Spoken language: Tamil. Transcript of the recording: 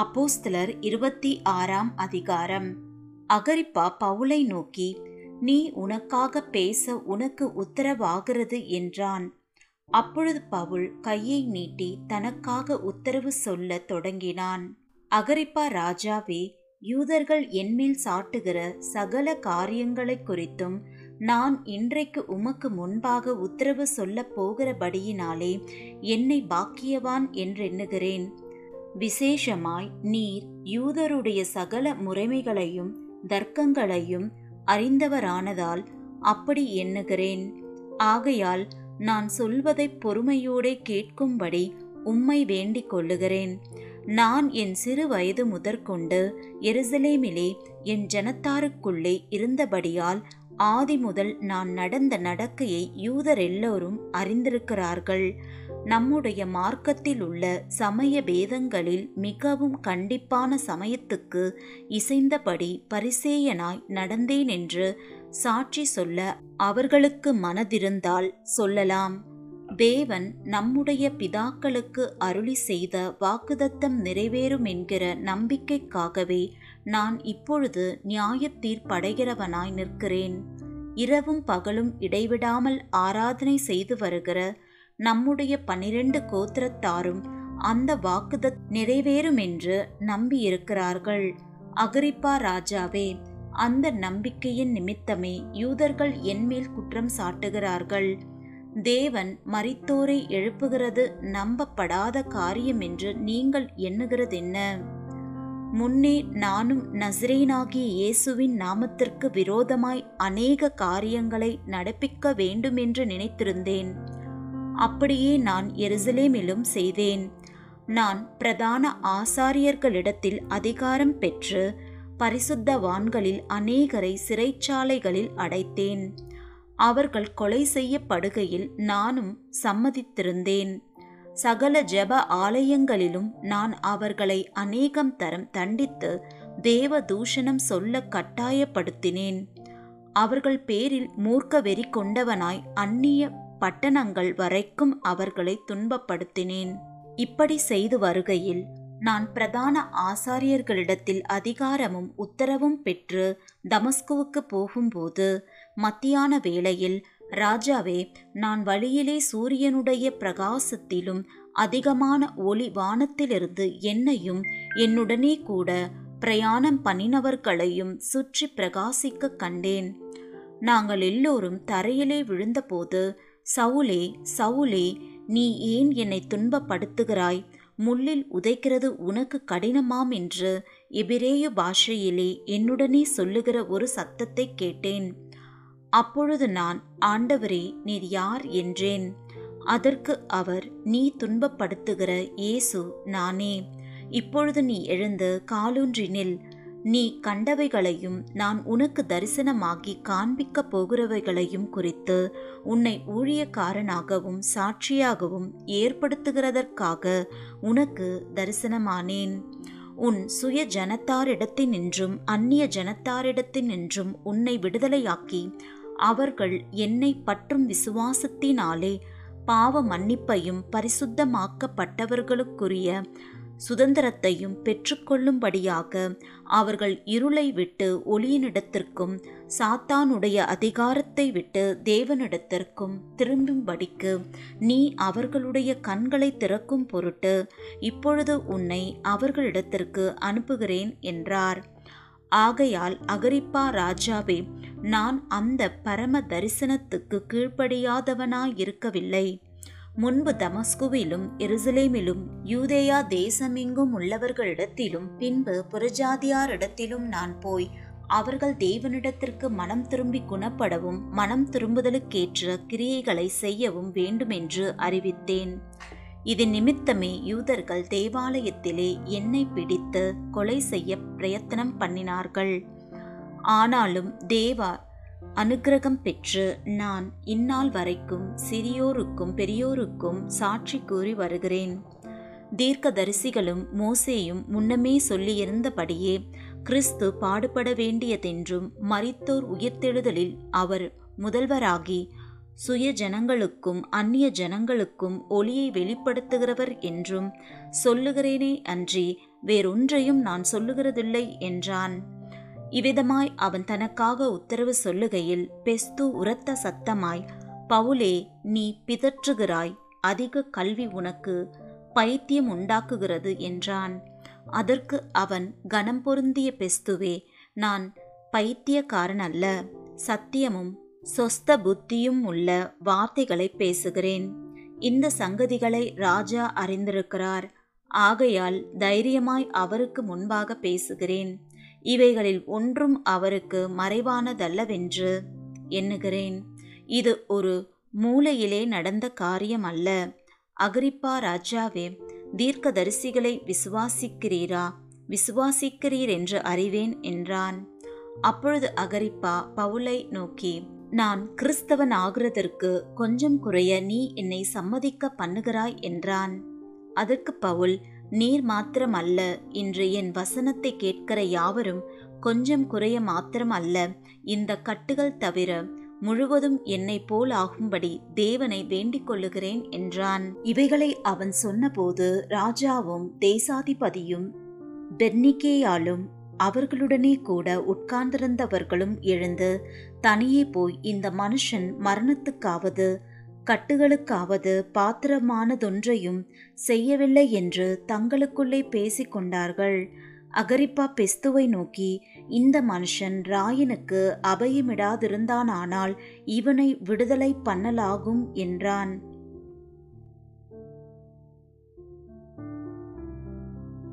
அப்போஸ்தலர் இருபத்தி ஆறாம் அதிகாரம். அகரிப்பா பவுலை நோக்கி நீ உனக்காக பேச உனக்கு உத்தரவாகிறது என்றான். அப்பொழுது பவுல் கையை நீட்டி தனக்காக உத்தரவு சொல்லத் தொடங்கினான். அகரிப்பா ராஜாவே யூதர்கள் என்மேல் சாட்டுகிற சகல காரியங்களை குறித்தும் நான் இன்றைக்கு உமக்கு முன்பாக உத்தரவு சொல்லப் போகிறபடியினாலே என்னை பாக்கியவான் என்றெண்ணுகிறேன். விசேஷமாய் நீர் யூதருடைய சகல முறைமைகளையும் தர்க்கங்களையும் அறிந்தவரானதால் அப்படி எண்ணுகிறேன். ஆகையால் நான் சொல்வதைப் பொறுமையோடே கேட்கும்படி உம்மை வேண்டிக் கொள்ளுகிறேன். நான் என் சிறு வயது முதற்கொண்டு எருசலேமிலே என் ஜனத்தாருக்குள்ளே இருந்தபடியால் ஆதி முதல் நான் நடந்த நடக்கையை யூதர் எல்லோரும் அறிந்திருக்கிறார்கள். நம்முடைய மார்க்கத்தில் உள்ள சமய பேதங்களில் மிகவும் கண்டிப்பான சமயத்துக்கு இசைந்தபடி பரிசேயனாய் நடந்தேன் என்று சாட்சி சொல்ல அவர்களுக்கு மனதிருந்தால் சொல்லலாம். தேவன் நம்முடைய பிதாக்களுக்கு அருளி செய்த வாக்குதத்தம் நிறைவேறும் என்கிற நம்பிக்கைக்காகவே நான் இப்பொழுது நியாயத்தீர்ப்படைகிறவனாய் நிற்கிறேன். இரவும் பகலும் இடைவிடாமல் ஆராதனை செய்து வருகிற நம்முடைய பனிரெண்டு கோத்திரத்தாரும் அந்த வாக்குதத் நிறைவேறும் என்று நம்பியிருக்கிறார்கள். அகரிப்பா ராஜாவே அந்த நம்பிக்கையின் நிமித்தமே யூதர்கள் என்மேல் குற்றம் சாட்டுகிறார்கள். தேவன் மரித்தோரை எழுப்புகிறது நம்பப்படாத காரியம் என்று நீங்கள் எண்ணுகிறதென்ன? முன்னே நானும் நசரேனாகிய இயேசுவின் நாமத்திற்கு விரோதமாய் அநேக காரியங்களை நடப்பிக்க வேண்டுமென்று நினைத்திருந்தேன். அப்படியே நான் எருசலேமிலும் செய்தேன். நான் பிரதான ஆசாரியர்களிடத்தில் அதிகாரம் பெற்று பரிசுத்தவான்களில் அநேகரை சிறைச்சாலைகளில் அடைத்தேன். அவர்கள் கொலை செய்யப்படுகையில் நானும் சம்மதித்திருந்தேன். சகல ஜெப ஆலயங்களிலும் நான் அவர்களை அநேகம் தரம் தண்டித்து தேவ தூஷணம் சொல்ல கட்டாயப்படுத்தினேன். அவர்கள் பேரில் மூர்க்க வெறி கொண்டவனாய் அந்நிய பட்டணங்கள் வரைக்கும் அவர்களை துன்பப்படுத்தினேன். இப்படி செய்து வருகையில் நான் பிரதான ஆசாரியர்களிடத்தில் அதிகாரமும் உத்தரவும் பெற்று தமஸ்குவுக்கு போகும்போது மத்தியான வேளையில் ராஜாவே நான் வழியிலே சூரியனுடைய பிரகாசத்திலும் அதிகமான ஒளி வானத்திலிருந்து என்னையும் என்னுடனே கூட பிரயாணம் பண்ணினவர்களையும் சுற்றி பிரகாசிக்க கண்டேன். நாங்கள் எல்லோரும் தரையிலே விழுந்தபோது சவுலே சவுலே நீ ஏன் என்னை துன்பப்படுத்துகிறாய்? முள்ளில் உதைக்கிறது உனக்கு கடினமாம் என்று எபிரேய பாஷையிலே என்னுடனே சொல்லுகிற ஒரு சத்தத்தை கேட்டேன். அப்பொழுது நான் ஆண்டவரே நீர் யார் என்றேன். அதற்கு அவர் நீ துன்பப்படுத்துகிற இயேசு நானே. இப்பொழுது நீ எழுந்து காலூன்றி நில். நீ கண்டவைகளையும் நான் உனக்கு தரிசனமாகி காண்பிக்கப் போகிறவைகளையும் குறித்து உன்னை ஊழியக்காரனாகவும் சாட்சியாகவும் ஏற்படுத்துகிறதற்காக உனக்கு தரிசனமானேன். உன் சுய ஜனத்தாரிடத்தினின்றும் அந்நிய ஜனத்தாரிடத்தினின்றும் உன்னை விடுதலையாக்கி அவர்கள் என்னை பற்றும் விசுவாசத்தினாலே பாவ மன்னிப்பையும் பரிசுத்தமாக்கப்பட்டவர்களுக்குரிய சுதந்திரத்தையும் பெற்றுக்கொள்ளும்படியாக அவர்கள் இருளை விட்டு ஒளியினிடத்திற்கும் சாத்தானுடைய அதிகாரத்தை விட்டு தேவனிடத்திற்கும் திரும்பும்படிக்கு நீ அவர்களுடைய கண்களை திறக்கும் பொருட்டு இப்பொழுது உன்னை அவர்களிடத்திற்கு அனுப்புகிறேன் என்றார். ஆகையால் அகரிப்பா ராஜாவே நான் அந்த பரம தரிசனத்துக்கு கீழ்ப்படியாதவனாயிருக்கவில்லை. முன்பு தமஸ்குவிலும் எருசலேமிலும் யூதேயா தேசமெங்கும் உள்ளவர்களிடத்திலும் பின்பு புறஜாதியாரிடத்திலும் நான் போய் அவர்கள் தேவனிடத்திற்கு மனம் திரும்பி குணப்படவும் மனம் திரும்புதலுக்கேற்ற கிரியைகளை செய்யவும் வேண்டுமென்று அறிவித்தேன். இது நிமித்தமே யூதர்கள் தேவாலயத்திலே என்னை பிடித்து கொலை செய்ய பிரயத்தனம் பண்ணினார்கள். ஆனாலும் தேவா அனுக்கிரகம் பெற்று நான் இந்நாள் வரைக்கும் சிறியோருக்கும் பெரியோருக்கும் சாட்சி கூறி வருகிறேன். தீர்க்கதரிசிகளும் மோசேயும் முன்னமே சொல்லியிருந்தபடியே கிறிஸ்து பாடுபட வேண்டியதென்றும் மரித்தோர் உயிர்த்தெழுதலில் அவர் முதல்வராகி சுய ஜனங்களுக்கும் அந்நிய ஜனங்களுக்கும் ஒளியை வெளிப்படுத்துகிறவர் என்றும் சொல்லுகிறேனே அன்றி வேறொன்றையும் நான் சொல்லுகிறதில்லை என்றான். இவ்விதமாய் அவன் தனக்காக உத்தரவு சொல்லுகையில் பெஸ்து உரத்த சத்தமாய் பவுலே நீ பிதற்றுகிறாய் அதிக கல்வி உனக்கு பைத்தியம் உண்டாக்குகிறது என்றான். அதற்கு அவன் கனம் பொருந்திய பெஸ்துவே நான் பைத்தியக்காரன் அல்ல சத்தியமும் சொஸ்த புத்தியும் உள்ள வார்த்தைகளை பேசுகிறேன். இந்த சங்கதிகளை ராஜா அறிந்திருக்கிறார். ஆகையால் தைரியமாய் அவருக்கு முன்பாக பேசுகிறேன். இவைகளில் ஒன்றும் அவருக்கு மறைவானதல்லவென்று எண்ணுகிறேன். இது ஒரு மூலையிலே நடந்த காரியம் அல்ல அகிரிப்பா ராஜாவே தீர்க்கதரிசிகளை விசுவாசிக்கிறீரா? விசுவாசிக்கிறீர் என்று அறிவேன் என்றான். அப்பொழுது அகரிப்பா பவுலை நோக்கி நான் கிறிஸ்தவன் ஆகிறதற்கு கொஞ்சம் குறைய நீ என்னை சம்மதிக்க பண்ணுகிறாய் என்றான். அதற்கு பவுல் நீர் மாத்திரம் அல்ல இன்று என் வசனத்தை கேட்கிற யாவரும் கொஞ்சம் குறைய மாத்திரம் அல்ல இந்த கட்டுகள் தவிர முழுவதும் என்னை போல் ஆகும்படி தேவனை வேண்டிக் கொள்ளுகிறேன் என்றான். இவைகளை அவன் சொன்னபோது ராஜாவும் தேசாதிபதியும் பெர்னிகேயாலும் அவர்களுடனே கூட உட்கார்ந்திருந்தவர்களும் எழுந்து தனியே போய் இந்த மனுஷன் மரணத்துக்காவது கட்டுகளுக்காவது பாத்திரமானதொன்றையும் செய்யவில்லை என்று தங்களுக்குள்ளே பேசிக்கொண்டார்கள் அகரிப்பா பெஸ்துவை நோக்கி இந்த மனுஷன் ராயனுக்கு அபயமிடாதிருந்தானானால் இவனை விடுதலை பண்ணலாகும் என்றான்.